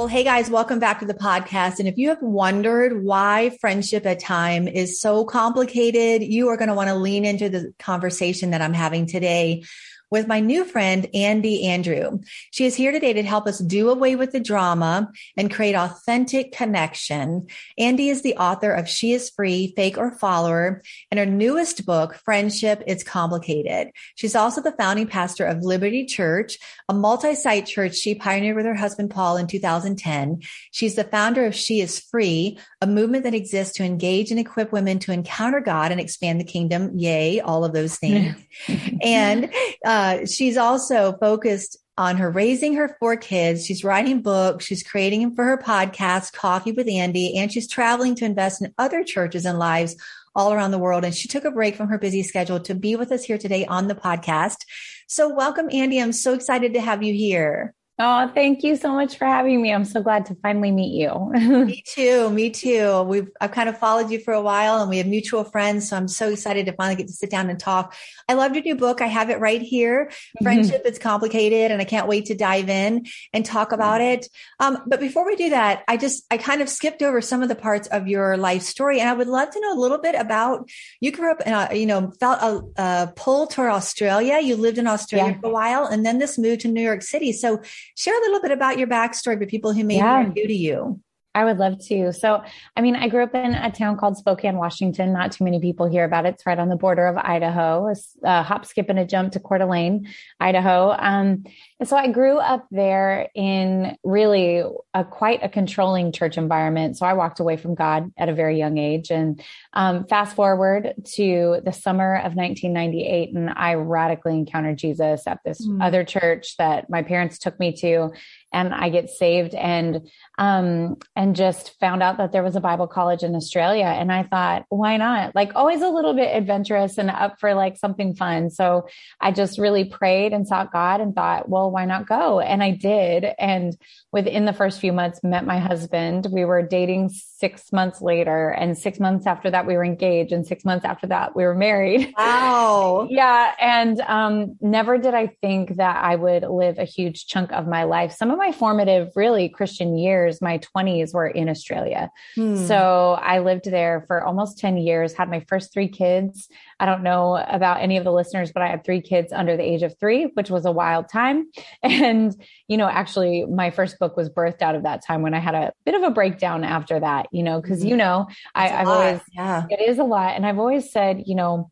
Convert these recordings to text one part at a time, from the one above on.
Well, hey guys, welcome back to the podcast. And if you have wondered why friendship at time is so complicated, you are going to want to lean into the conversation that I'm having today with my new friend, Andi Andrew. She is here today to help us do away with the drama and create authentic connection. Andi is the author of She is Free, Fake or Follower, and her newest book, Friendship It's Complicated. She's also the founding pastor of Liberty Church, a multi-site church she pioneered with her husband, Paul, in 2010. She's the founder of She is Free, a movement that exists to engage and equip women to encounter God and expand the kingdom. Yay, all of those things. and, uh, uh, she's also focused on her raising her four kids. She's writing books. She's creating for her podcast, Coffee with Andi, and she's traveling to invest in other churches and lives all around the world. And she took a break from her busy schedule to be with us here today on the podcast. So welcome, Andi. I'm so excited to have you here. Oh, thank you so much for having me. I'm so glad to finally meet you. me too. Me too. We've I've kind of followed you for a while and we have mutual friends. So I'm so excited to finally get to sit down and talk. I loved your new book. I have it right here. Mm-hmm. Friendship It's Complicated. And I can't wait to dive in and talk about it. Um, but before we do that, I just I kind of skipped over some of the parts of your life story. And I would love to know a little bit about you grew up in a, you know, felt a, a pull toward Australia. You lived in Australia yeah. for a while and then this moved to New York City. So share a little bit about your backstory for people who may yeah. be new to you. I would love to. So, I mean, I grew up in a town called Spokane, Washington. Not too many people hear about it. It's right on the border of Idaho, a, a hop, skip, and a jump to Coeur d'Alene, Idaho. Um, and so I grew up there in really a quite a controlling church environment. So I walked away from God at a very young age. And um, fast forward to the summer of 1998, and I radically encountered Jesus at this mm. other church that my parents took me to and I get saved and um and just found out that there was a Bible college in Australia. And I thought why not? Like always a little bit adventurous and up for like something fun. So I just really prayed and sought God and thought well why not go? And I did. And within the first few months met my husband. We were dating 6 months later. And 6 months after that we were engaged. And 6 months after that we were married. Wow. Yeah. And um never did I think that I would live a huge chunk of my life. Some of my formative, really Christian years, my 20s were in Australia. Hmm. So I lived there for almost 10 years, had my first three kids. I don't know about any of the listeners, but I had three kids under the age of three, which was a wild time. And, you know, actually, my first book was birthed out of that time when I had a bit of a breakdown after that, you know, because, you know, I, have always, yeah. it is a lot. And I've always said, you know,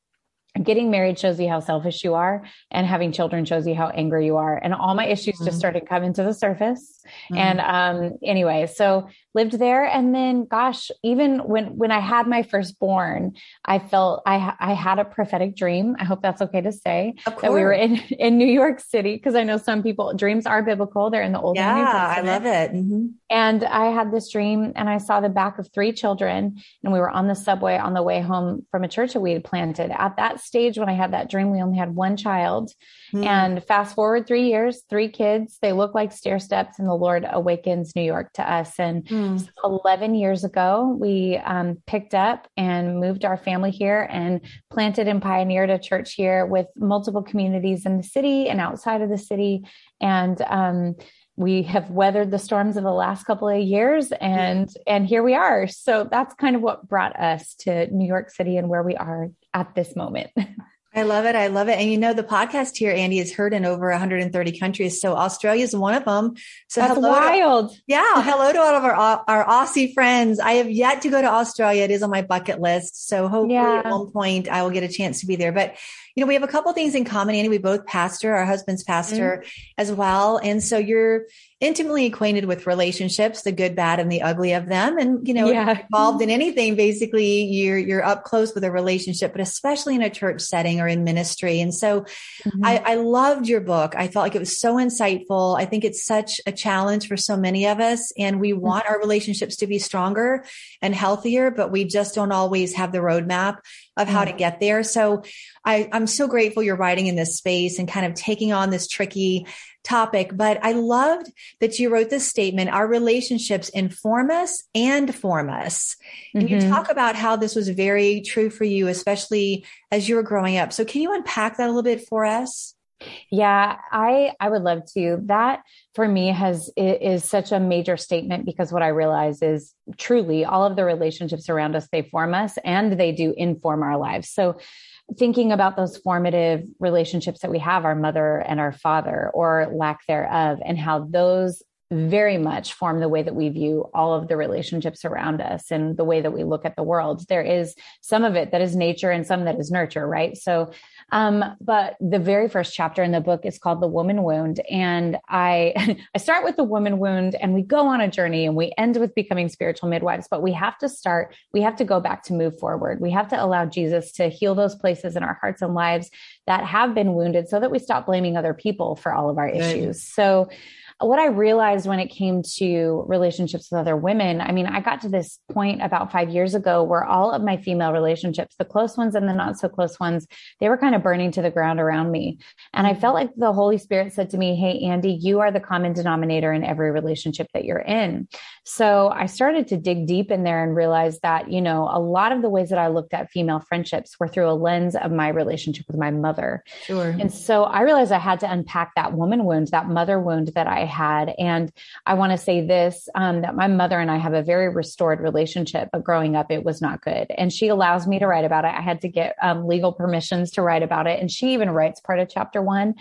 getting married shows you how selfish you are and having children shows you how angry you are and all my issues mm-hmm. just started coming to the surface mm-hmm. and um anyway so lived there. And then gosh even when when i had my firstborn i felt i i had a prophetic dream. I hope that's okay to say that we were in in new york city because i know some people dreams are biblical. They're in the old yeah i love it. Mm-hmm. and i had this dream and i saw the back of three children and we were on the subway on the way home from a church that we had planted. At that stage when i had that dream we only had one child. Mm. and fast forward three years three kids they look like stair steps and the lord awakens new york to us. And mm mm. 11 years ago, we um, picked up and moved our family here and planted and pioneered a church here with multiple communities in the city and outside of the city. And um, we have weathered the storms of the last couple of years and and here we are so that's kind of what brought us to new york city and where we are at this moment I love it. I love it. And you know, the podcast here, Andi, is heard in over 130 countries. So Australia is one of them. So That's hello wild. To, yeah. hello to all of our, our Aussie friends. I have yet to go to Australia. It is on my bucket list. So hopefully yeah. at one point I will get a chance to be there. But you know, we have a couple things in common, Andi. We both pastor, our husband's pastor mm-hmm. as well. And so you're intimately acquainted with relationships, the good, bad, and the ugly of them. And, you know, yeah. involved in anything, basically you're, you're up close with a relationship, but especially in a church setting or in ministry. And so mm-hmm. I, I loved your book. I felt like it was so insightful. I think it's such a challenge for so many of us and we mm-hmm. want our relationships to be stronger and healthier, but we just don't always have the roadmap of how to get there. So I, I'm so grateful you're writing in this space and kind of taking on this tricky topic, but I loved that you wrote this statement our relationships inform us and form us. And mm-hmm. you talk about how this was very true for you, especially as you were growing up. So, can you unpack that a little bit for us? Yeah, I I would love to. That for me has is such a major statement because what I realize is truly all of the relationships around us they form us and they do inform our lives. So thinking about those formative relationships that we have, our mother and our father, or lack thereof, and how those very much form the way that we view all of the relationships around us and the way that we look at the world. There is some of it that is nature and some that is nurture, right? So um, but the very first chapter in the book is called The Woman Wound. And I, I start with the woman wound and we go on a journey and we end with becoming spiritual midwives, but we have to start, we have to go back to move forward. We have to allow Jesus to heal those places in our hearts and lives that have been wounded so that we stop blaming other people for all of our issues. So, what I realized when it came to relationships with other women, I mean, I got to this point about five years ago where all of my female relationships, the close ones and the not so close ones, they were kind of burning to the ground around me. And I felt like the Holy Spirit said to me, Hey, Andi, you are the common denominator in every relationship that you're in. So I started to dig deep in there and realize that, you know, a lot of the ways that I looked at female friendships were through a lens of my relationship with my mother. Sure. And so I realized I had to unpack that woman wound, that mother wound that I had. And I want to say this um, that my mother and I have a very restored relationship, but growing up, it was not good. And she allows me to write about it. I had to get um, legal permissions to write about it. And she even writes part of chapter one.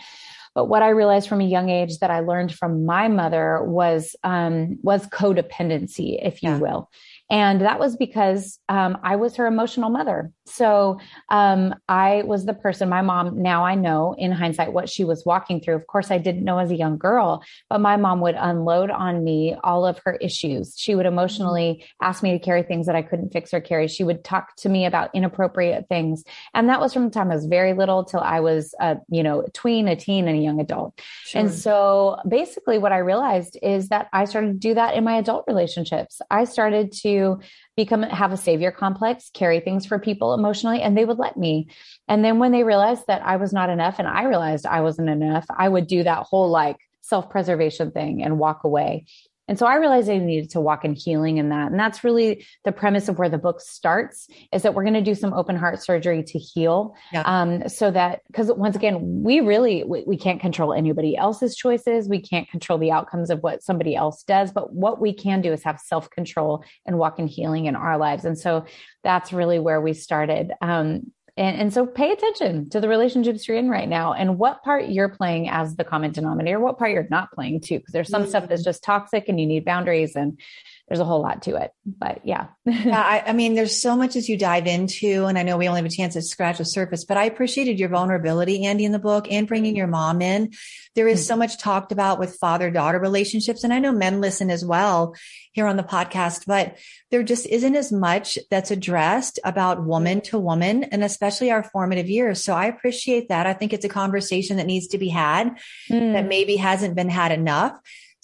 But what I realized from a young age that I learned from my mother was um, was codependency, if you yeah. will. And that was because um, I was her emotional mother. So um, I was the person, my mom, now I know in hindsight what she was walking through. Of course, I didn't know as a young girl, but my mom would unload on me all of her issues. She would emotionally ask me to carry things that I couldn't fix or carry. She would talk to me about inappropriate things. And that was from the time I was very little till I was, a, you know, a tween, a teen, and a young adult. Sure. And so basically what I realized is that I started to do that in my adult relationships. I started to become have a savior complex, carry things for people emotionally, and they would let me. And then when they realized that I was not enough and I realized I wasn't enough, I would do that whole like self preservation thing and walk away. And so I realized I needed to walk in healing in that. And that's really the premise of where the book starts is that we're going to do some open heart surgery to heal. Yeah. Um, so that, because once again, we really, we, we can't control anybody else's choices. We can't control the outcomes of what somebody else does. But what we can do is have self control and walk in healing in our lives. And so that's really where we started. Um, and, and so pay attention to the relationships you're in right now and what part you're playing as the common denominator, what part you're not playing too, because there's some mm-hmm. stuff that's just toxic and you need boundaries and there's a whole lot to it. But yeah. yeah I, I, mean, there's so much as you dive into, and I know we only have a chance to scratch the surface, but I appreciated your vulnerability, Andi, in the book and bringing your mom in. There is so much talked about with father daughter relationships. And I know men listen as well here on the podcast, but there just isn't as much that's addressed about woman to woman and especially our formative years. So I appreciate that. I think it's a conversation that needs to be had mm. that maybe hasn't been had enough.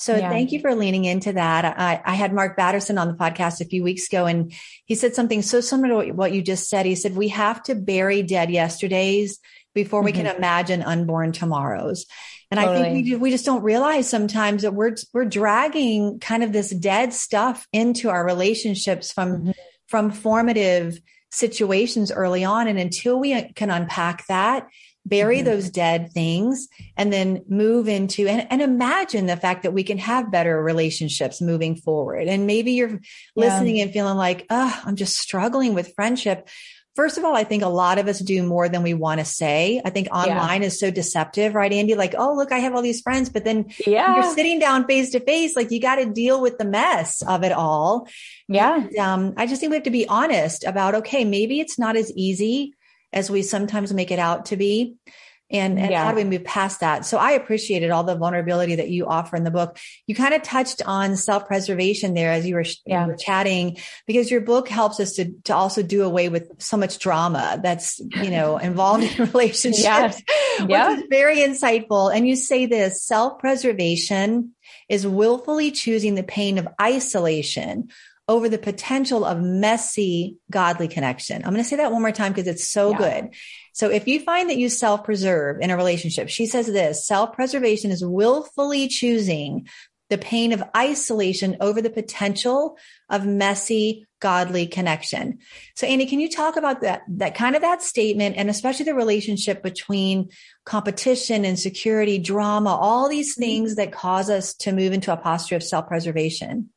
So yeah. thank you for leaning into that. I, I, had Mark Batterson on the podcast a few weeks ago and he said something so similar to what you just said. He said, we have to bury dead yesterdays before mm-hmm. we can mm-hmm. imagine unborn tomorrows. And totally. I think we, we just don't realize sometimes that we're, we're dragging kind of this dead stuff into our relationships from, mm-hmm. from formative situations early on. And until we can unpack that, bury mm-hmm. those dead things and then move into and, and, imagine the fact that we can have better relationships moving forward. And maybe you're yeah. listening and feeling like, oh, I'm just struggling with friendship. First of all, I think a lot of us do more than we want to say. I think online yeah. is so deceptive, right, Andi? Like, oh, look, I have all these friends, but then yeah. you're sitting down face to face, like you got to deal with the mess of it all. Yeah. And, um, I just think we have to be honest about, okay, maybe it's not as easy as we sometimes make it out to be and, and yeah. how do we move past that? So I appreciated all the vulnerability that you offer in the book. You kind of touched on self preservation there as you were, yeah. you were, chatting, because your book helps us to, to also do away with so much drama that's, you know, involved in relationships, yeah. which is very insightful. And you say this self preservation is willfully choosing the pain of isolation over the potential of messy godly connection. I'm going to say that one more time because it's so yeah. good. So if you find that you self preserve in a relationship, she says this self preservation is willfully choosing the pain of isolation over the potential of messy godly connection. So Andi, can you talk about that, that kind of that statement and especially the relationship between competition, insecurity, drama, all these mm-hmm. things that cause us to move into a posture of self preservation?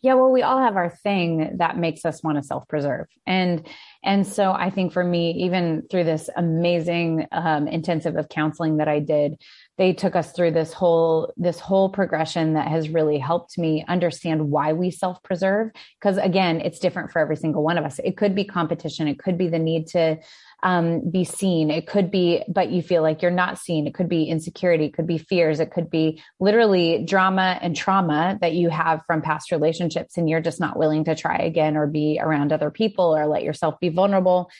Yeah, well, we all have our thing that makes us want to self preserve. And and so I think for me, even through this amazing um, intensive of counseling that I did, they took us through this whole this whole progression that has really helped me understand why we self preserve. Because again, it's different for every single one of us. It could be competition. It could be the need to um, be seen. It could be, but you feel like you're not seen. It could be insecurity. It could be fears. It could be literally drama and trauma that you have from past relationships and you're just not willing to try again or be around other people or let yourself be vulnerable.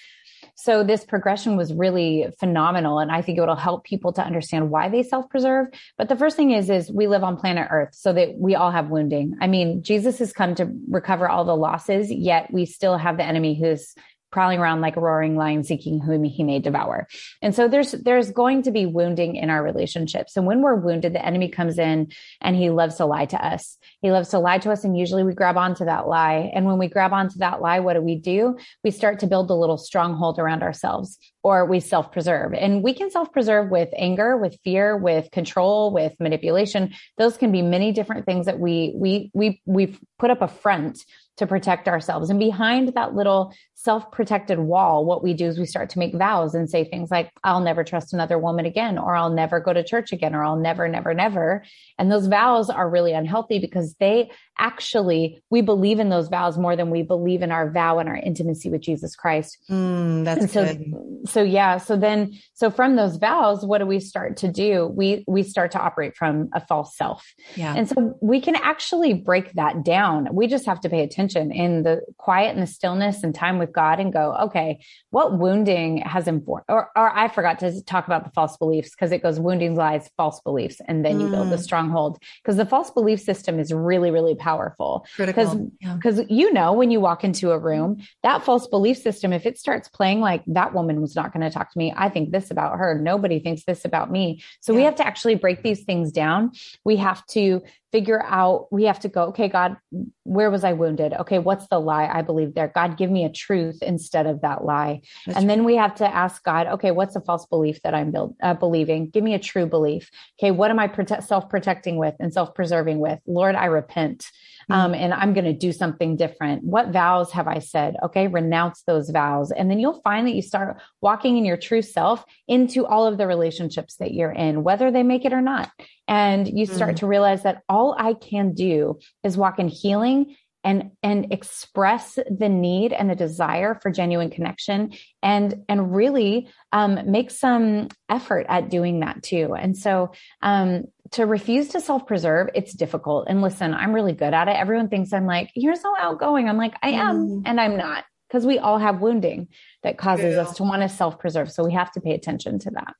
So this progression was really phenomenal. And I think it'll help people to understand why they self-preserve. But the first thing is, is we live on planet earth so that we all have wounding. I mean, Jesus has come to recover all the losses, yet we still have the enemy who's prowling around like a roaring lion seeking whom he may devour. And so there's there's going to be wounding in our relationships. And when we're wounded, the enemy comes in and he loves to lie to us. He loves to lie to us and usually we grab onto that lie. And when we grab onto that lie, what do we do? We start to build a little stronghold around ourselves or we self-preserve. And we can self-preserve with anger, with fear, with control, with manipulation. Those can be many different things that we we we we put up a front to protect ourselves. And behind that little self protected wall, what we do is we start to make vows and say things like, I'll never trust another woman again, or I'll never go to church again, or I'll never, never, never. And those vows are really unhealthy because they actually, we believe in those vows more than we believe in our vow and our intimacy with Jesus Christ. Mm, that's and so, good. so yeah. So then, so from those vows, what do we start to do? We, we start to operate from a false self. Yeah. And so we can actually break that down. We just have to pay attention in the quiet and the stillness and time with God and go, okay, what wounding has informed, or, or I forgot to talk about the false beliefs because it goes wounding lies, false beliefs, and then you mm. build the mm. stronghold because the false belief system is really, really powerful. Because, because yeah. you know, when you walk into a room, that false belief system, if it starts playing like that woman was not going to talk to me, I think this about her. Nobody thinks this about me. So yeah. we have to actually break these things down. We have to figure out, we have to go, okay, God, where was I wounded? Okay, what's the lie I believe there? God, give me a truth instead of that lie. That's and then we have to ask God, okay, what's a false belief that I'm build, uh, believing? Give me a true belief. Okay, what am I prote- self protecting with and self preserving with? Lord, I repent. Um, mm-hmm. and I'm going to do something different. What vows have I said? Okay, renounce those vows. And then you'll find that you start walking in your true self into all of the relationships that you're in, whether they make it or not. And you start mm. to realize that all I can do is walk in healing and and express the need and the desire for genuine connection and and really um, make some effort at doing that too and so um, to refuse to self-preserve it's difficult and listen i'm really good at it everyone thinks i'm like you're so outgoing i'm like i am mm. and i'm not because we all have wounding that causes yeah. us to want to self-preserve so we have to pay attention to that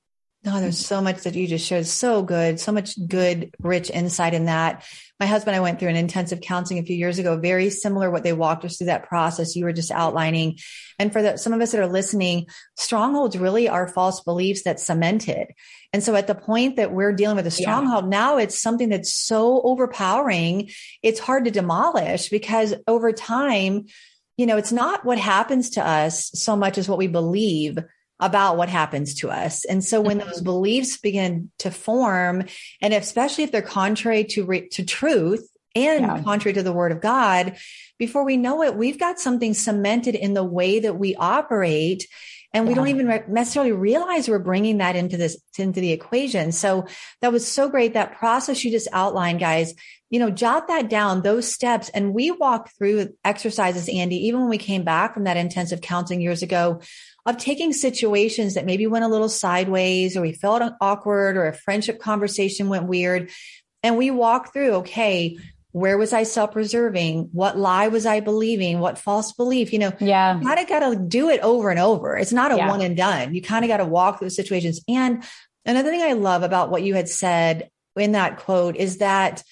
no, there's so much that you just shared. So good. So much good, rich insight in that. My husband and I went through an intensive counseling a few years ago, very similar what they walked us through that process you were just outlining. And for the, some of us that are listening, strongholds really are false beliefs that cemented. And so at the point that we're dealing with a stronghold, yeah. now it's something that's so overpowering. It's hard to demolish because over time, you know, it's not what happens to us so much as what we believe about what happens to us. And so when those mm-hmm. beliefs begin to form, and especially if they're contrary to, re- to truth and yeah. contrary to the word of God, before we know it, we've got something cemented in the way that we operate. And we yeah. don't even re- necessarily realize we're bringing that into this, into the equation. So that was so great. That process you just outlined, guys, you know, jot that down, those steps. And we walk through exercises, Andi, even when we came back from that intensive counseling years ago, of taking situations that maybe went a little sideways or we felt awkward or a friendship conversation went weird. And we walk through, okay, where was I self-preserving? What lie was I believing? What false belief? You know, yeah, you kind of got to do it over and over. It's not a yeah. one and done. You kind of got to walk through situations. And another thing I love about what you had said in that quote is that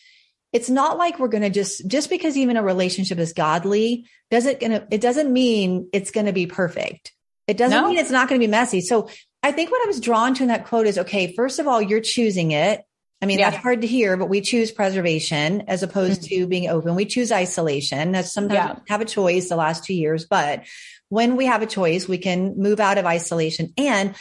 it's not like we're going to just just because even a relationship is godly doesn't gonna it doesn't mean it's going to be perfect it doesn't no. mean it's not going to be messy so i think what i was drawn to in that quote is okay first of all you're choosing it i mean yeah. that's hard to hear but we choose preservation as opposed mm-hmm. to being open we choose isolation that's sometimes yeah. have a choice the last two years but when we have a choice we can move out of isolation and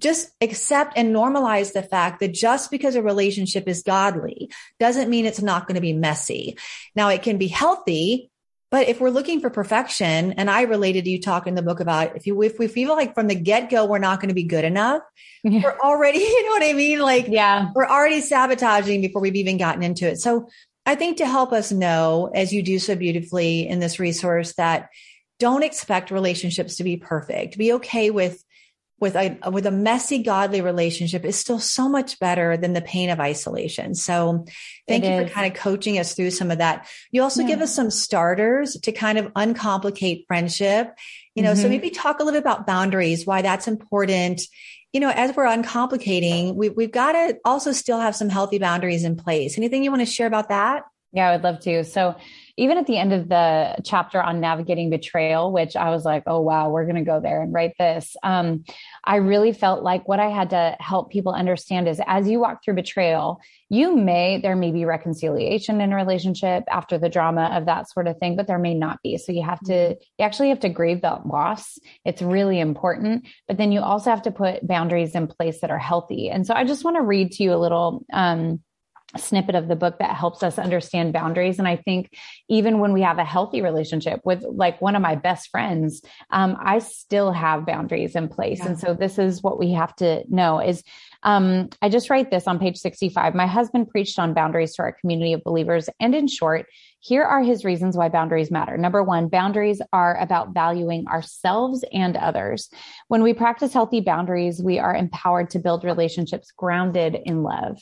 just accept and normalize the fact that just because a relationship is godly doesn't mean it's not going to be messy. Now it can be healthy, but if we're looking for perfection, and I related to you talking in the book about if you if we feel like from the get go we're not going to be good enough, yeah. we're already you know what I mean, like yeah, we're already sabotaging before we've even gotten into it. So I think to help us know, as you do so beautifully in this resource, that don't expect relationships to be perfect. Be okay with with a with a messy godly relationship is still so much better than the pain of isolation. So thank it you is. for kind of coaching us through some of that. You also yeah. give us some starters to kind of uncomplicate friendship. You know, mm-hmm. so maybe talk a little bit about boundaries, why that's important. You know, as we're uncomplicating, we, we've got to also still have some healthy boundaries in place. Anything you want to share about that? Yeah, I would love to. So, even at the end of the chapter on navigating betrayal, which I was like, oh, wow, we're going to go there and write this. Um, I really felt like what I had to help people understand is as you walk through betrayal, you may, there may be reconciliation in a relationship after the drama of that sort of thing, but there may not be. So you have to, mm-hmm. you actually have to grieve that loss. It's really important. But then you also have to put boundaries in place that are healthy. And so I just want to read to you a little, um, snippet of the book that helps us understand boundaries. And I think even when we have a healthy relationship with like one of my best friends, um, I still have boundaries in place. Yeah. And so this is what we have to know is um, I just write this on page 65. My husband preached on boundaries to our community of believers. And in short, here are his reasons why boundaries matter. Number one, boundaries are about valuing ourselves and others. When we practice healthy boundaries, we are empowered to build relationships grounded in love.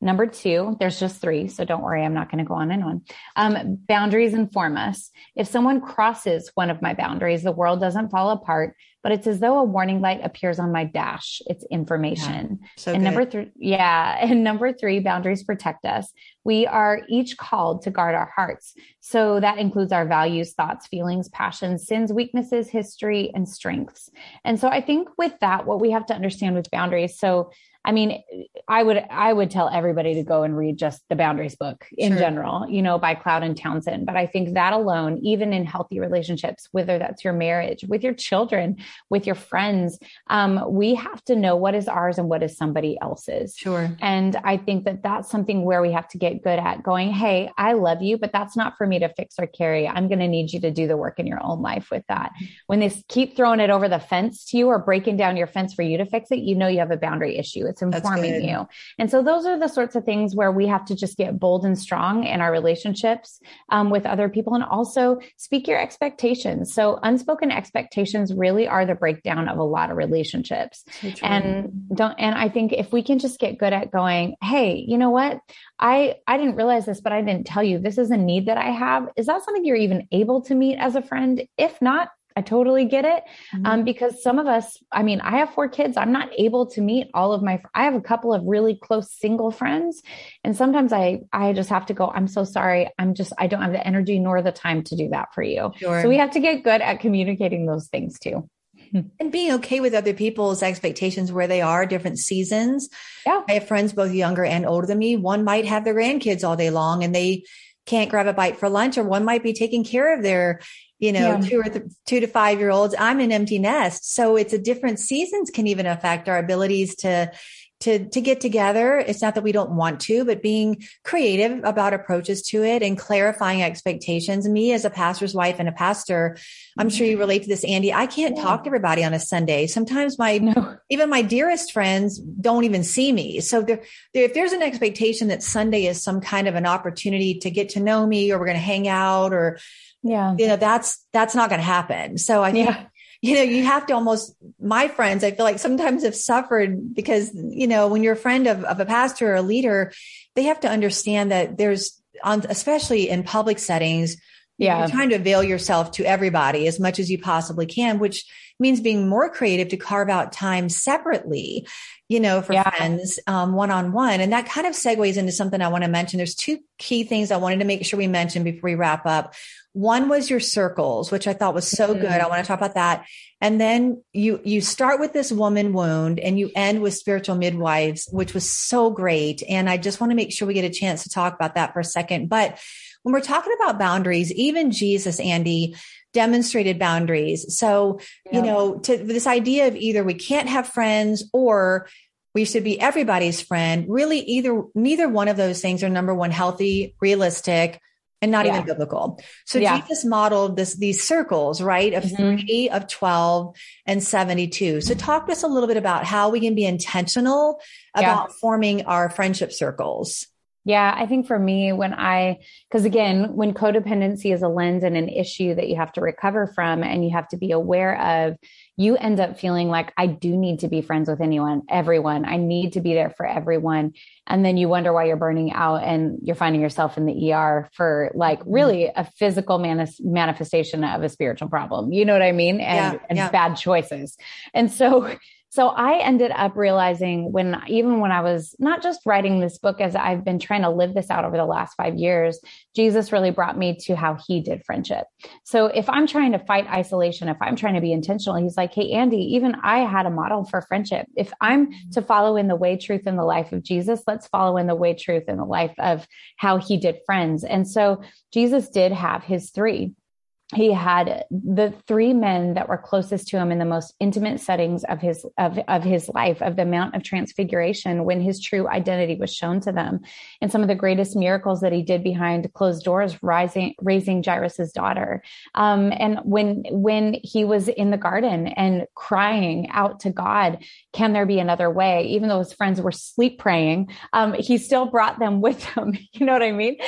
Number two, there's just three, so don't worry, I'm not going to go on and on. Um, boundaries inform us. If someone crosses one of my boundaries, the world doesn't fall apart, but it's as though a warning light appears on my dash. It's information. Yeah, so and good. number three, yeah. And number three, boundaries protect us. We are each called to guard our hearts. So that includes our values, thoughts, feelings, passions, sins, weaknesses, history, and strengths. And so I think with that, what we have to understand with boundaries. So I mean, I would I would tell everybody to go and read just the Boundaries book in sure. general, you know, by Cloud and Townsend. But I think that alone, even in healthy relationships, whether that's your marriage, with your children, with your friends, um, we have to know what is ours and what is somebody else's. Sure. And I think that that's something where we have to get good at going. Hey, I love you, but that's not for me to fix or carry. I'm going to need you to do the work in your own life with that. When they keep throwing it over the fence to you or breaking down your fence for you to fix it, you know you have a boundary issue. It's informing you. And so those are the sorts of things where we have to just get bold and strong in our relationships um, with other people and also speak your expectations. So unspoken expectations really are the breakdown of a lot of relationships. And don't, and I think if we can just get good at going, Hey, you know what? I, I didn't realize this, but I didn't tell you this is a need that I have. Is that something you're even able to meet as a friend? If not, I totally get it. Um, mm-hmm. Um, because some of us, I mean, I have four kids. I'm not able to meet all of my, I have a couple of really close single friends. And sometimes I, I just have to go, I'm so sorry. I'm just, I don't have the energy nor the time to do that for you. Sure. So we have to get good at communicating those things too. and being okay with other people's expectations where they are different seasons. Yeah. I have friends both younger and older than me. One might have their grandkids all day long and they can't grab a bite for lunch or one might be taking care of their you know, yeah. two or th- two to five year olds. I'm an empty nest. So it's a different seasons can even affect our abilities to to to get together. It's not that we don't want to, but being creative about approaches to it and clarifying expectations. Me as a pastor's wife and a pastor, I'm sure you mm-hmm. relate to this, andi I can't yeah. talk to everybody on a Sunday. Sometimes my no. even my dearest friends don't even see me. So there, there, if there's an expectation that Sunday is some kind of an opportunity to get to know me, or we're going to hang out, or yeah, you know, that's that's not going to happen. So I think. Yeah you know, you have to almost, my friends, I feel like sometimes have suffered because, you know, when you're a friend of, of a pastor or a leader, they have to understand that there's on, especially in public settings, yeah. You're trying to avail yourself to everybody as much as you possibly can, which means being more creative to carve out time separately, you know, for yeah. friends, one on one. And that kind of segues into something I want to mention. There's two key things I wanted to make sure we mention before we wrap up. One was your circles, which I thought was so mm-hmm. good. I want to talk about that. And then you, you start with this woman wound and you end with spiritual midwives, which was so great. And I just want to make sure we get a chance to talk about that for a second. But when we're talking about boundaries, even Jesus, Andi, demonstrated boundaries. So, yeah. you know, to this idea of either we can't have friends or we should be everybody's friend, really either neither one of those things are number one healthy, realistic, and not yeah. even biblical. So yeah. Jesus modeled this these circles, right? Of mm-hmm. 3 of 12 and 72. So talk to us a little bit about how we can be intentional about forming our friendship circles. Yeah, I think for me, when I, because again, when codependency is a lens and an issue that you have to recover from and you have to be aware of, you end up feeling like I do need to be friends with anyone, everyone. I need to be there for everyone. And then you wonder why you're burning out and you're finding yourself in the ER for like mm-hmm. really a physical manis- manifestation of a spiritual problem. You know what I mean? And, yeah, and yeah. bad choices. And so, so I ended up realizing when, even when I was not just writing this book, as I've been trying to live this out over the last five years, Jesus really brought me to how he did friendship. So if I'm trying to fight isolation, if I'm trying to be intentional, he's like, Hey, Andi, even I had a model for friendship. If I'm mm-hmm. to follow in the way, truth, and the life of Jesus, let's follow in the way, truth, and the life of how he did friends. And so Jesus did have his three he had the three men that were closest to him in the most intimate settings of his of, of his life of the mount of transfiguration when his true identity was shown to them. And some of the greatest miracles that he did behind closed doors rising raising jairus's daughter. Um, and when when he was in the garden and crying out to god can there be another way? Even though his friends were sleep praying um, he still brought them with him. You know what i mean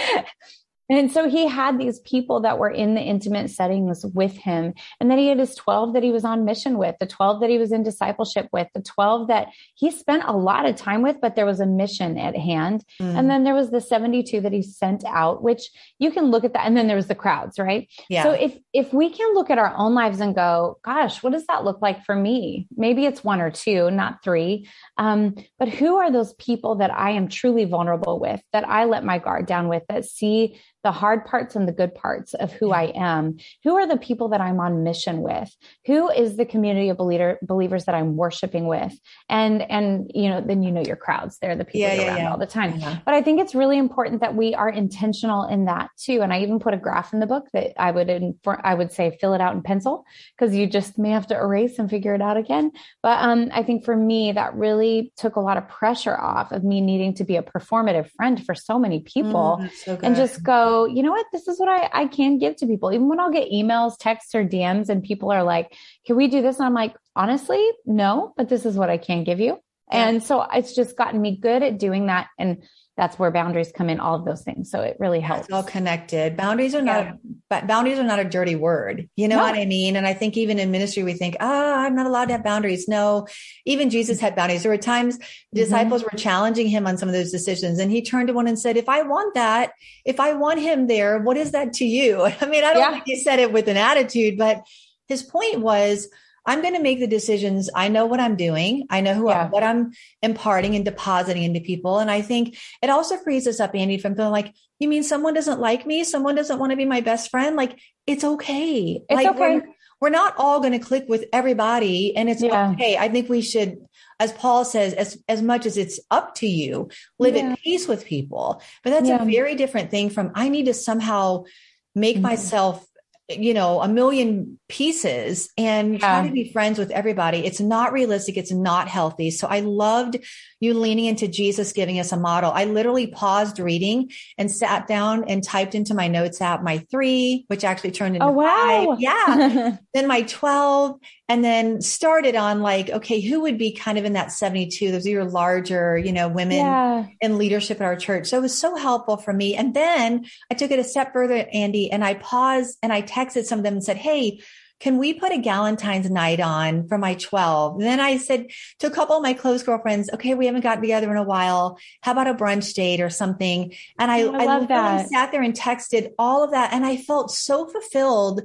and so he had these people that were in the intimate settings with him. And then he had his 12 that he was on mission with, the 12 that he was in discipleship with, the 12 that he spent a lot of time with, but there was a mission at hand. Mm. And then there was the 72 that he sent out, which you can look at that. And then there was the crowds, right? Yeah. So if, if we can look at our own lives and go, gosh, what does that look like for me? Maybe it's one or two, not three. Um, but who are those people that I am truly vulnerable with, that I let my guard down with, that see the hard parts and the good parts of who I am. Who are the people that I'm on mission with? Who is the community of believer, believers that I'm worshiping with? And and you know, then you know your crowds. They're the people yeah, yeah, around yeah. all the time. But I think it's really important that we are intentional in that too. And I even put a graph in the book that I would inform, I would say fill it out in pencil because you just may have to erase and figure it out again. But um, I think for me, that really took a lot of pressure off of me needing to be a performative friend for so many people mm, so and just go you know what? This is what I, I can give to people. Even when I'll get emails, texts, or DMs, and people are like, can we do this? And I'm like, honestly, no, but this is what I can give you. And so it's just gotten me good at doing that. And that's where boundaries come in all of those things so it really helps it's all connected boundaries are not yeah. boundaries are not a dirty word you know no. what i mean and i think even in ministry we think ah oh, i'm not allowed to have boundaries no even jesus had boundaries there were times mm-hmm. disciples were challenging him on some of those decisions and he turned to one and said if i want that if i want him there what is that to you i mean i don't yeah. think he said it with an attitude but his point was I'm going to make the decisions. I know what I'm doing. I know who yeah. I, what I'm imparting and depositing into people. And I think it also frees us up, Andi, from feeling like, you mean someone doesn't like me? Someone doesn't want to be my best friend? Like, it's okay. It's like, okay. We're, we're, not all going to click with everybody. And it's yeah. okay. I think we should, as Paul says, as, as much as it's up to you, live yeah. at peace with people. But that's a very different thing from, I need to somehow make mm-hmm. myself you know, a million pieces and yeah. try to be friends with everybody. It's not realistic. It's not healthy. So I loved you leaning into Jesus giving us a model. I literally paused reading and sat down and typed into my notes app my three, which actually turned into oh, wow. five. Yeah. then my 12 and then started on like, okay, who would be kind of in that 72? Those are your larger, you know, women yeah. in leadership at our church. So it was so helpful for me. And then I took it a step further, Andi, and I paused and I texted some of them and said, Hey, can we put a Galentine's night on for my 12? And then I said to a couple of my close girlfriends, okay, we haven't gotten together in a while. How about a brunch date or something? And I, oh, I, love I that. sat there and texted all of that. And I felt so fulfilled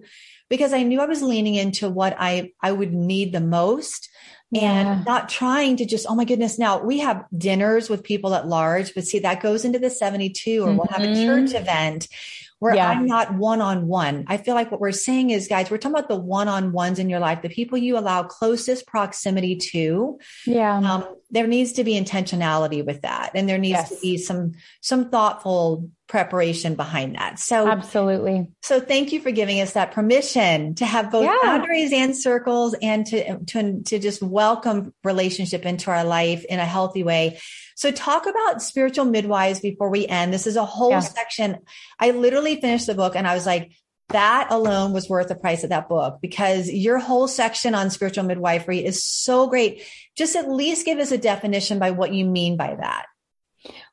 because I knew I was leaning into what I, I would need the most and not trying to just, oh my goodness. Now we have dinners with people at large, but see, that goes into the 72 or mm-hmm. we'll have a church mm-hmm. event where yeah. I'm not one on one. I feel like what we're saying is, guys, we're talking about the one on ones in your life, the people you allow closest proximity to. Yeah. Um, there needs to be intentionality with that. And there needs yes. to be some, some thoughtful preparation behind that. So absolutely. So thank you for giving us that permission to have both yeah. boundaries and circles and to, to, to just welcome relationship into our life in a healthy way. So talk about spiritual midwives before we end. This is a whole yeah. section. I literally finished the book and I was like, that alone was worth the price of that book because your whole section on spiritual midwifery is so great. Just at least give us a definition by what you mean by that.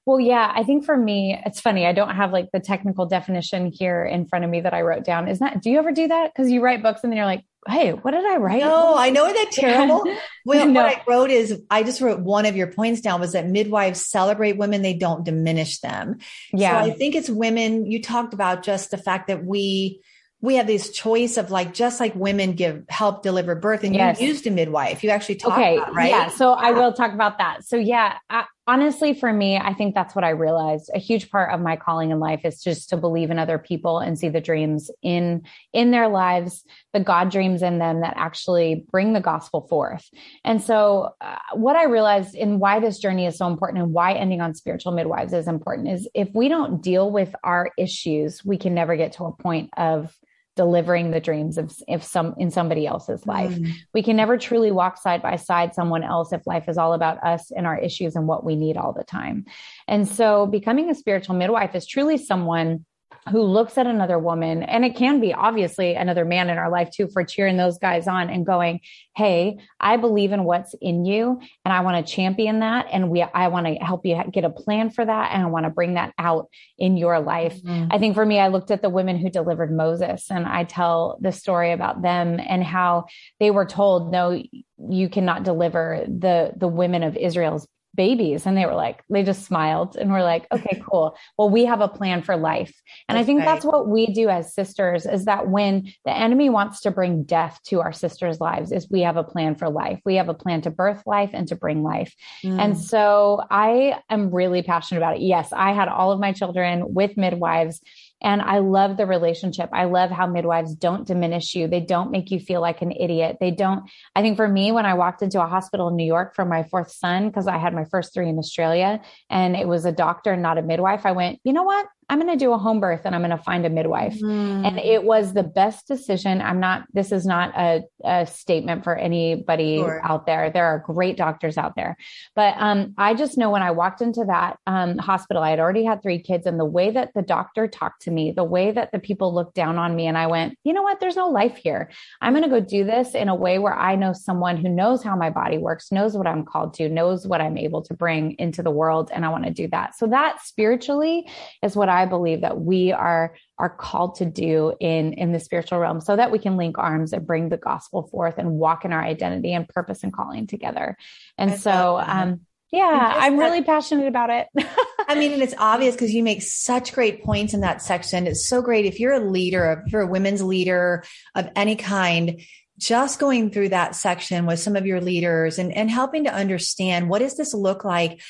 Well, yeah, I think for me, it's funny. I don't have like the technical definition here in front of me that I wrote down. Is that, do you ever do that? Cause you write books and then you're like, Hey, what did I write? No, I know that terrible. well, no. what I wrote is I just wrote one of your points down was that midwives celebrate women. They don't diminish them. Yeah. So I think it's women. You talked about just the fact that we, we have this choice of like just like women give help deliver birth and yes. you used a midwife you actually talk okay. about right yeah so yeah. i will talk about that so yeah I, honestly for me i think that's what i realized. A huge part of my calling in life is just to believe in other people and see the dreams in in their lives the god dreams in them that actually bring the gospel forth. And so uh, what i realized and why this journey is so important and why ending on spiritual midwives is important is if we don't deal with our issues we can never get to a point of delivering the dreams of if some in somebody else's life. Mm. We can never truly walk side by side someone else if life is all about us and our issues and what we need all the time. And so becoming a spiritual midwife is truly someone who looks at another woman and it can be obviously another man in our life too for cheering those guys on and going hey i believe in what's in you and i want to champion that and we i want to help you get a plan for that and i want to bring that out in your life mm-hmm. i think for me i looked at the women who delivered moses and i tell the story about them and how they were told no you cannot deliver the the women of israel's babies. And they were like they just smiled and we're like okay cool. Well we have a plan for life. And that's i think right. that's what we do as sisters is that when the enemy wants to bring death to our sisters lives is we have a plan for life. We have a plan to birth life and to bring life. Mm. and so i am really passionate about it. Yes i had all of my children with midwives and I love the relationship. I love how midwives don't diminish you. They don't make you feel like an idiot. They don't, I think for me, when I walked into a hospital in New York for my fourth son, because I had my first three in Australia and it was a doctor, not a midwife, I went, you know what? I'm going to do a home birth and I'm going to find a midwife. Mm. And it was the best decision. I'm not, this is not a, a statement for anybody sure. out there. There are great doctors out there. But um, I just know when I walked into that um, hospital, I had already had three kids. And the way that the doctor talked to me, the way that the people looked down on me, and I went, you know what? There's no life here. I'm going to go do this in a way where I know someone who knows how my body works, knows what I'm called to, knows what I'm able to bring into the world. And I want to do that. So that spiritually is what I I believe that we are are called to do in in the spiritual realm so that we can link arms and bring the gospel forth and walk in our identity and purpose and calling together. And I so um yeah, I'm that, really passionate about it. I mean, and it's obvious because you make such great points in that section. It's so great. If you're a leader, if you're a women's leader of any kind, just going through that section with some of your leaders and, and helping to understand what does this look like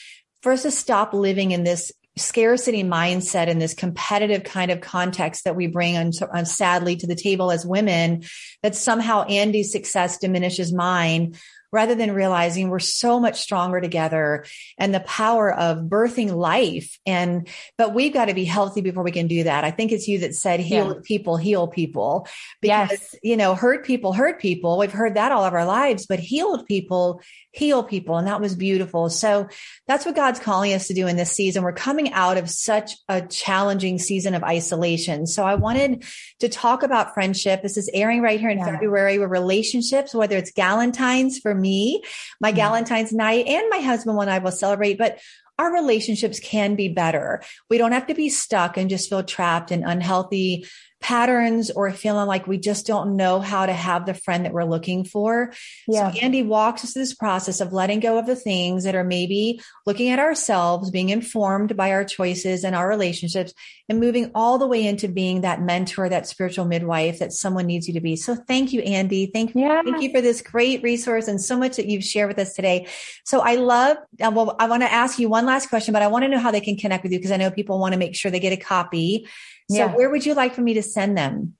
for us to stop living in this scarcity mindset and this competitive kind of context that we bring on, on, sadly to the table as women that somehow Andi's success diminishes mine rather than realizing we're so much stronger together and the power of birthing life. And, but we've got to be healthy before we can do that. I think it's you that said heal yeah. people, heal people because, yes. you know, hurt people, hurt people. We've heard that all of our lives, but healed people heal people. And that was beautiful. So that's what God's calling us to do in this season. We're coming out of such a challenging season of isolation. So I wanted to talk about friendship. This is airing right here in yeah. February with relationships, whether it's Galentine's for me, my mm-hmm. Galentine's night and my husband and I will celebrate, but our relationships can be better. We don't have to be stuck and just feel trapped in unhealthy patterns or feeling like we just don't know how to have the friend that we're looking for. Yeah. So Andi walks us through this process of letting go of the things that are maybe looking at ourselves, being informed by our choices and our relationships and moving all the way into being that mentor, that spiritual midwife that someone needs you to be. So thank you, Andi. Thank, yeah. thank you for this great resource and so much that you've shared with us today. So I love, uh, well, I want to ask you one last question, but I want to know how they can connect with you because I know people want to make sure they get a copy. So yeah. where would you like for me to send them?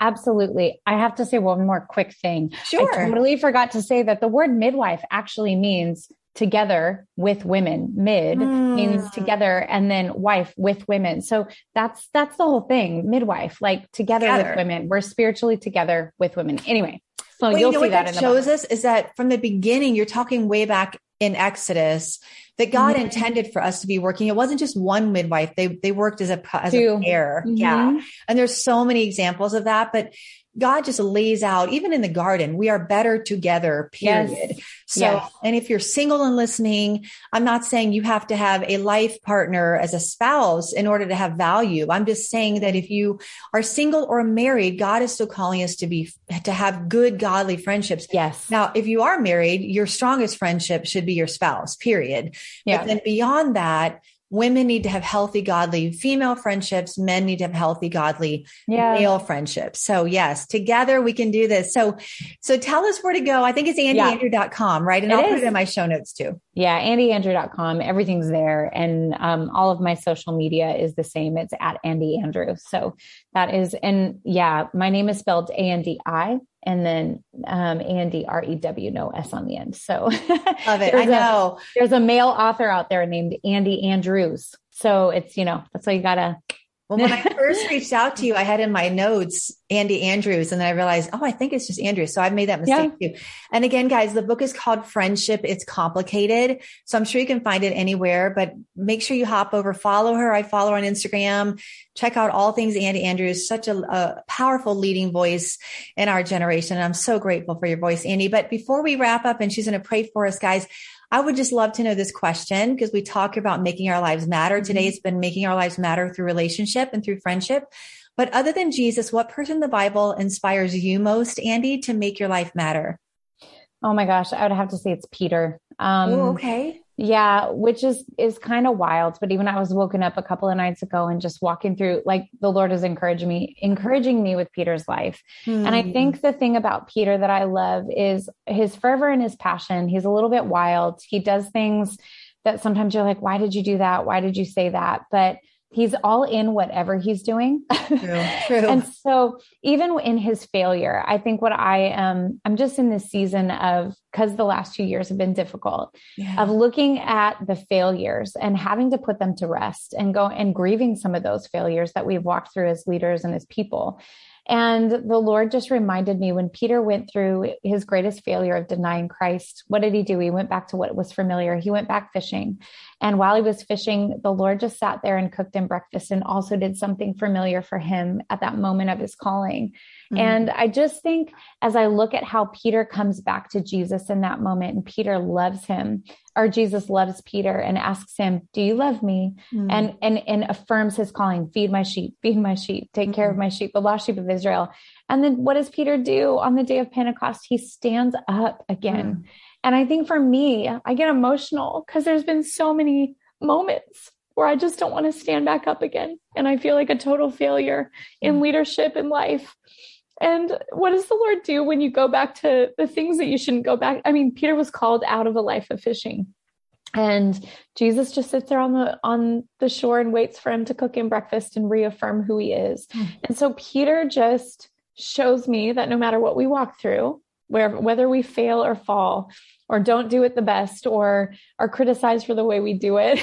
Absolutely. I have to say one more quick thing. Sure. I totally forgot to say that the word midwife actually means together with women. Mid mm. means together and then wife with women. So that's that's the whole thing. Midwife, like together, together. with women. We're spiritually together with women. Anyway, so well, you'll you know see that, that shows us is that from the beginning, you're talking way back in Exodus that God mm-hmm. intended for us to be working. It wasn't just one midwife. They, they worked as a, as Two. a pair. Mm-hmm. Yeah. And there's so many examples of that, but God just lays out, even in the garden, we are better together, period. Yes. So, yes. and if you're single and listening, I'm not saying you have to have a life partner as a spouse in order to have value. I'm just saying that if you are single or married, God is still calling us to be, to have good, godly friendships. Yes. Now, if you are married, your strongest friendship should be your spouse, period. Yeah. But then beyond that, women need to have healthy, godly female friendships. Men need to have healthy, godly yeah. male friendships. So yes, together we can do this. So, so tell us where to go. I think it's andiandrew.com, right? And it I'll is. put it in my show notes too. Yeah. andiandrew.com. Everything's there. And, um, all of my social media is the same. It's at Andi Andrew. So that is, and yeah, my name is spelled A-N-D-I and then um, Andi R E W, no S on the end. So love it. I know a, there's a male author out there named Andy Andrews. So it's you know that's why you gotta well, when I first reached out to you, I had in my notes Andy Andrews, and then I realized, oh, I think it's just Andrews. So I've made that mistake yeah. too. And again, guys, the book is called Friendship. It's complicated. So I'm sure you can find it anywhere, but make sure you hop over, follow her. I follow her on Instagram. Check out all things Andi Andrews, such a, a powerful leading voice in our generation. And I'm so grateful for your voice, Andi. But before we wrap up, and she's going to pray for us, guys, I would just love to know this question because we talk about making our lives matter. Today mm-hmm. it's been making our lives matter through relationship and through friendship. But other than Jesus, what person in the Bible inspires you most, Andi, to make your life matter? Oh my gosh, I would have to say it's Peter. Um, Ooh, okay. Yeah, which is is kind of wild. But even I was woken up a couple of nights ago and just walking through, like the Lord is encouraging me, encouraging me with Peter's life. Mm. And I think hmm. the thing about Peter that I love is his fervor and his passion. He's a little bit wild. He does things that sometimes you're like, why did you do that? Why did you say that? But he's all in whatever he's doing. True, true. and so even in his failure, I think what I am, I'm just in this season of, because the last two years have been difficult, yeah. of looking at the failures and having to put them to rest and go and grieving some of those failures that we've walked through as leaders and as people. And the Lord just reminded me when Peter went through his greatest failure of denying Christ, what did he do? He went back to what was familiar. He went back fishing. And while he was fishing, the Lord just sat there and cooked him breakfast and also did something familiar for him at that moment of his calling. Mm-hmm. And I just think as I look at how Peter comes back to Jesus in that moment and Peter loves him or Jesus loves Peter and asks him, "Do you love me?" Mm-hmm. and and and affirms his calling, "Feed my sheep, feed my sheep, take mm-hmm. care of mm-hmm. my sheep, the lost sheep of Israel." And then what does Peter do on the day of Pentecost? He stands up again. And I think for me, I get emotional because there's been so many moments where I just don't want to stand back up again. And I feel like a total failure in mm. leadership in life. And what does the Lord do when you go back to the things that you shouldn't go back? I mean, Peter was called out of a life of fishing. And Jesus just sits there on the on the shore and waits for him to cook him breakfast and reaffirm who he is. Mm. And so Peter just shows me that no matter what we walk through, where whether we fail or fall or don't do it the best or are criticized for the way we do it.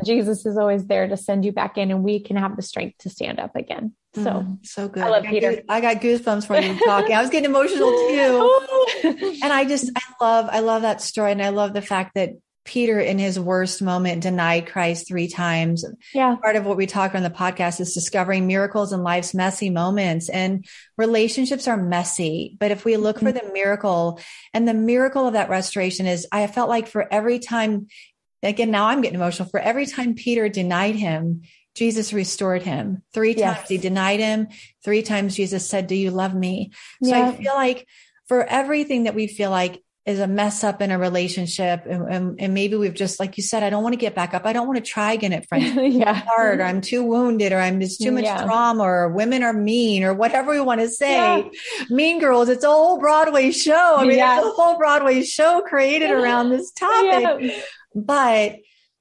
Jesus is always there to send you back in and we can have the strength to stand up again. So mm, so good. I love I peter. goose, i got goosebumps when you talking. I was getting emotional too. And i just i love i love that story and i love the fact that Peter, in his worst moment, denied Christ three times. Yeah. Part of what we talk on the podcast is discovering miracles in life's messy moments. And relationships are messy. But if we look mm-hmm. for the miracle, and the miracle of that restoration is, I felt like for every time, again, now I'm getting emotional, for every time Peter denied him, Jesus restored him. Three times he denied him. Three times Jesus said, Do you love me? So yeah. I feel like for everything that we feel like is a mess up in a relationship. And, and, and, maybe we've just like you said i don't want to get back up. I don't want to try again at friends yeah. hard or i'm too wounded or i'm just too much yeah. trauma or women are mean or whatever we want to say. Yeah. mean girls it's a whole broadway show. I mean yeah. it's a whole broadway show created around this topic. But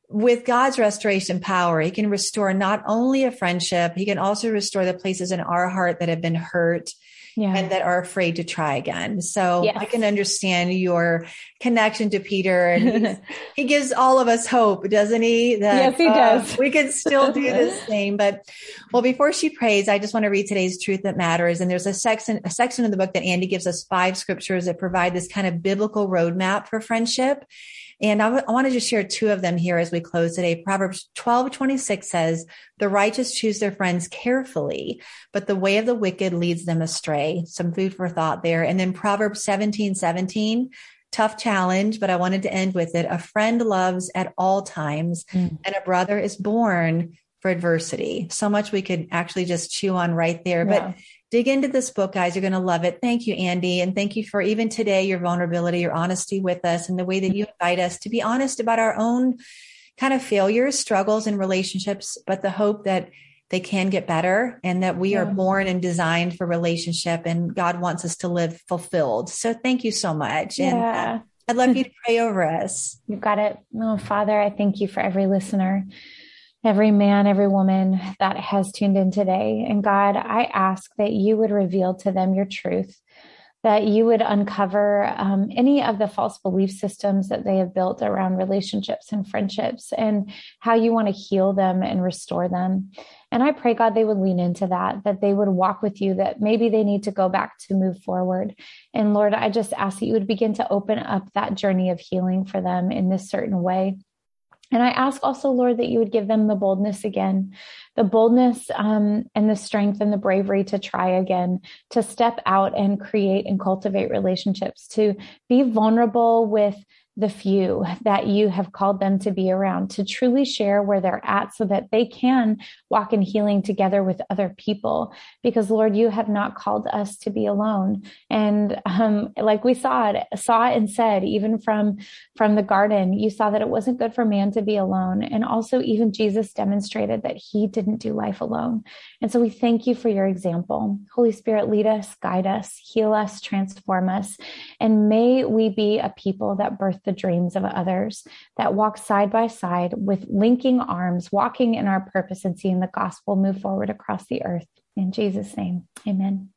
with God's restoration power, He can restore not only a friendship, He can also restore the places in our heart that have been hurt yeah. and that are afraid to try again. So yes. I can understand your connection to Peter and he gives all of us hope, doesn't he? That, yes, he uh, does. we can still do this thing. But well, before she prays, I just want to read today's truth that matters. And there's a section, a section of the book that Andi gives us five scriptures that provide this kind of biblical roadmap for friendship. And I, w- I want to just share two of them here as we close today. Proverbs 12, 26 says, the righteous choose their friends carefully, but the way of the wicked leads them astray. Some food for thought there. And then Proverbs 17, 17, tough challenge, but I wanted to end with it. A friend loves at all times mm. and a brother is born for adversity. So much we could actually just chew on right there. Yeah. But dig into this book, guys. You're going to love it. Thank you, Andi. And thank you for even today, your vulnerability, your honesty with us and the way that you invite us to be honest about our own kind of failures, struggles and relationships, but the hope that they can get better and that we yeah. are born and designed for relationship and God wants us to live fulfilled. So thank you so much. Uh, yeah. And I'd love you to pray over us. You've got it. Oh, Father, I thank you for every listener every man, every woman that has tuned in today. And God, I ask that you would reveal to them your truth, that you would uncover um, any of the false belief systems that they have built around relationships and friendships and how you want to heal them and restore them. And I pray, God, they would lean into that, that they would walk with you, that maybe they need to go back to move forward. And Lord, I just ask that you would begin to open up that journey of healing for them in this certain way. And I ask also, Lord, that you would give them the boldness again, the boldness um, and the strength and the bravery to try again, to step out and create and cultivate relationships, to be vulnerable with the few that you have called them to be around, to truly share where they're at so that they can walk in healing together with other people. Because Lord, you have not called us to be alone. And um, like we saw it, saw and said, even from, from the garden, you saw that it wasn't good for man to be alone. And also even Jesus demonstrated that he didn't do life alone. And so we thank you for your example. Holy Spirit, lead us, guide us, heal us, transform us. And may we be a people that birth the dreams of others, that walk side by side with linking arms, walking in our purpose and seeing the gospel move forward across the earth. In Jesus' name, amen.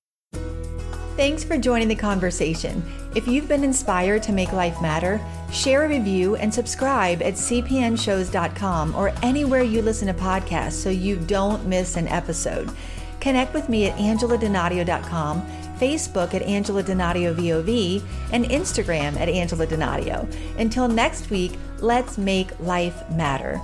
Thanks for joining the conversation. If you've been inspired to make life matter, share a review and subscribe at cpnshows.com or anywhere you listen to podcasts so you don't miss an episode. Connect with me at angeladonadio.com Facebook at Angela Donadio VOV, and Instagram at Angela Donadio. Until next week, let's make life matter.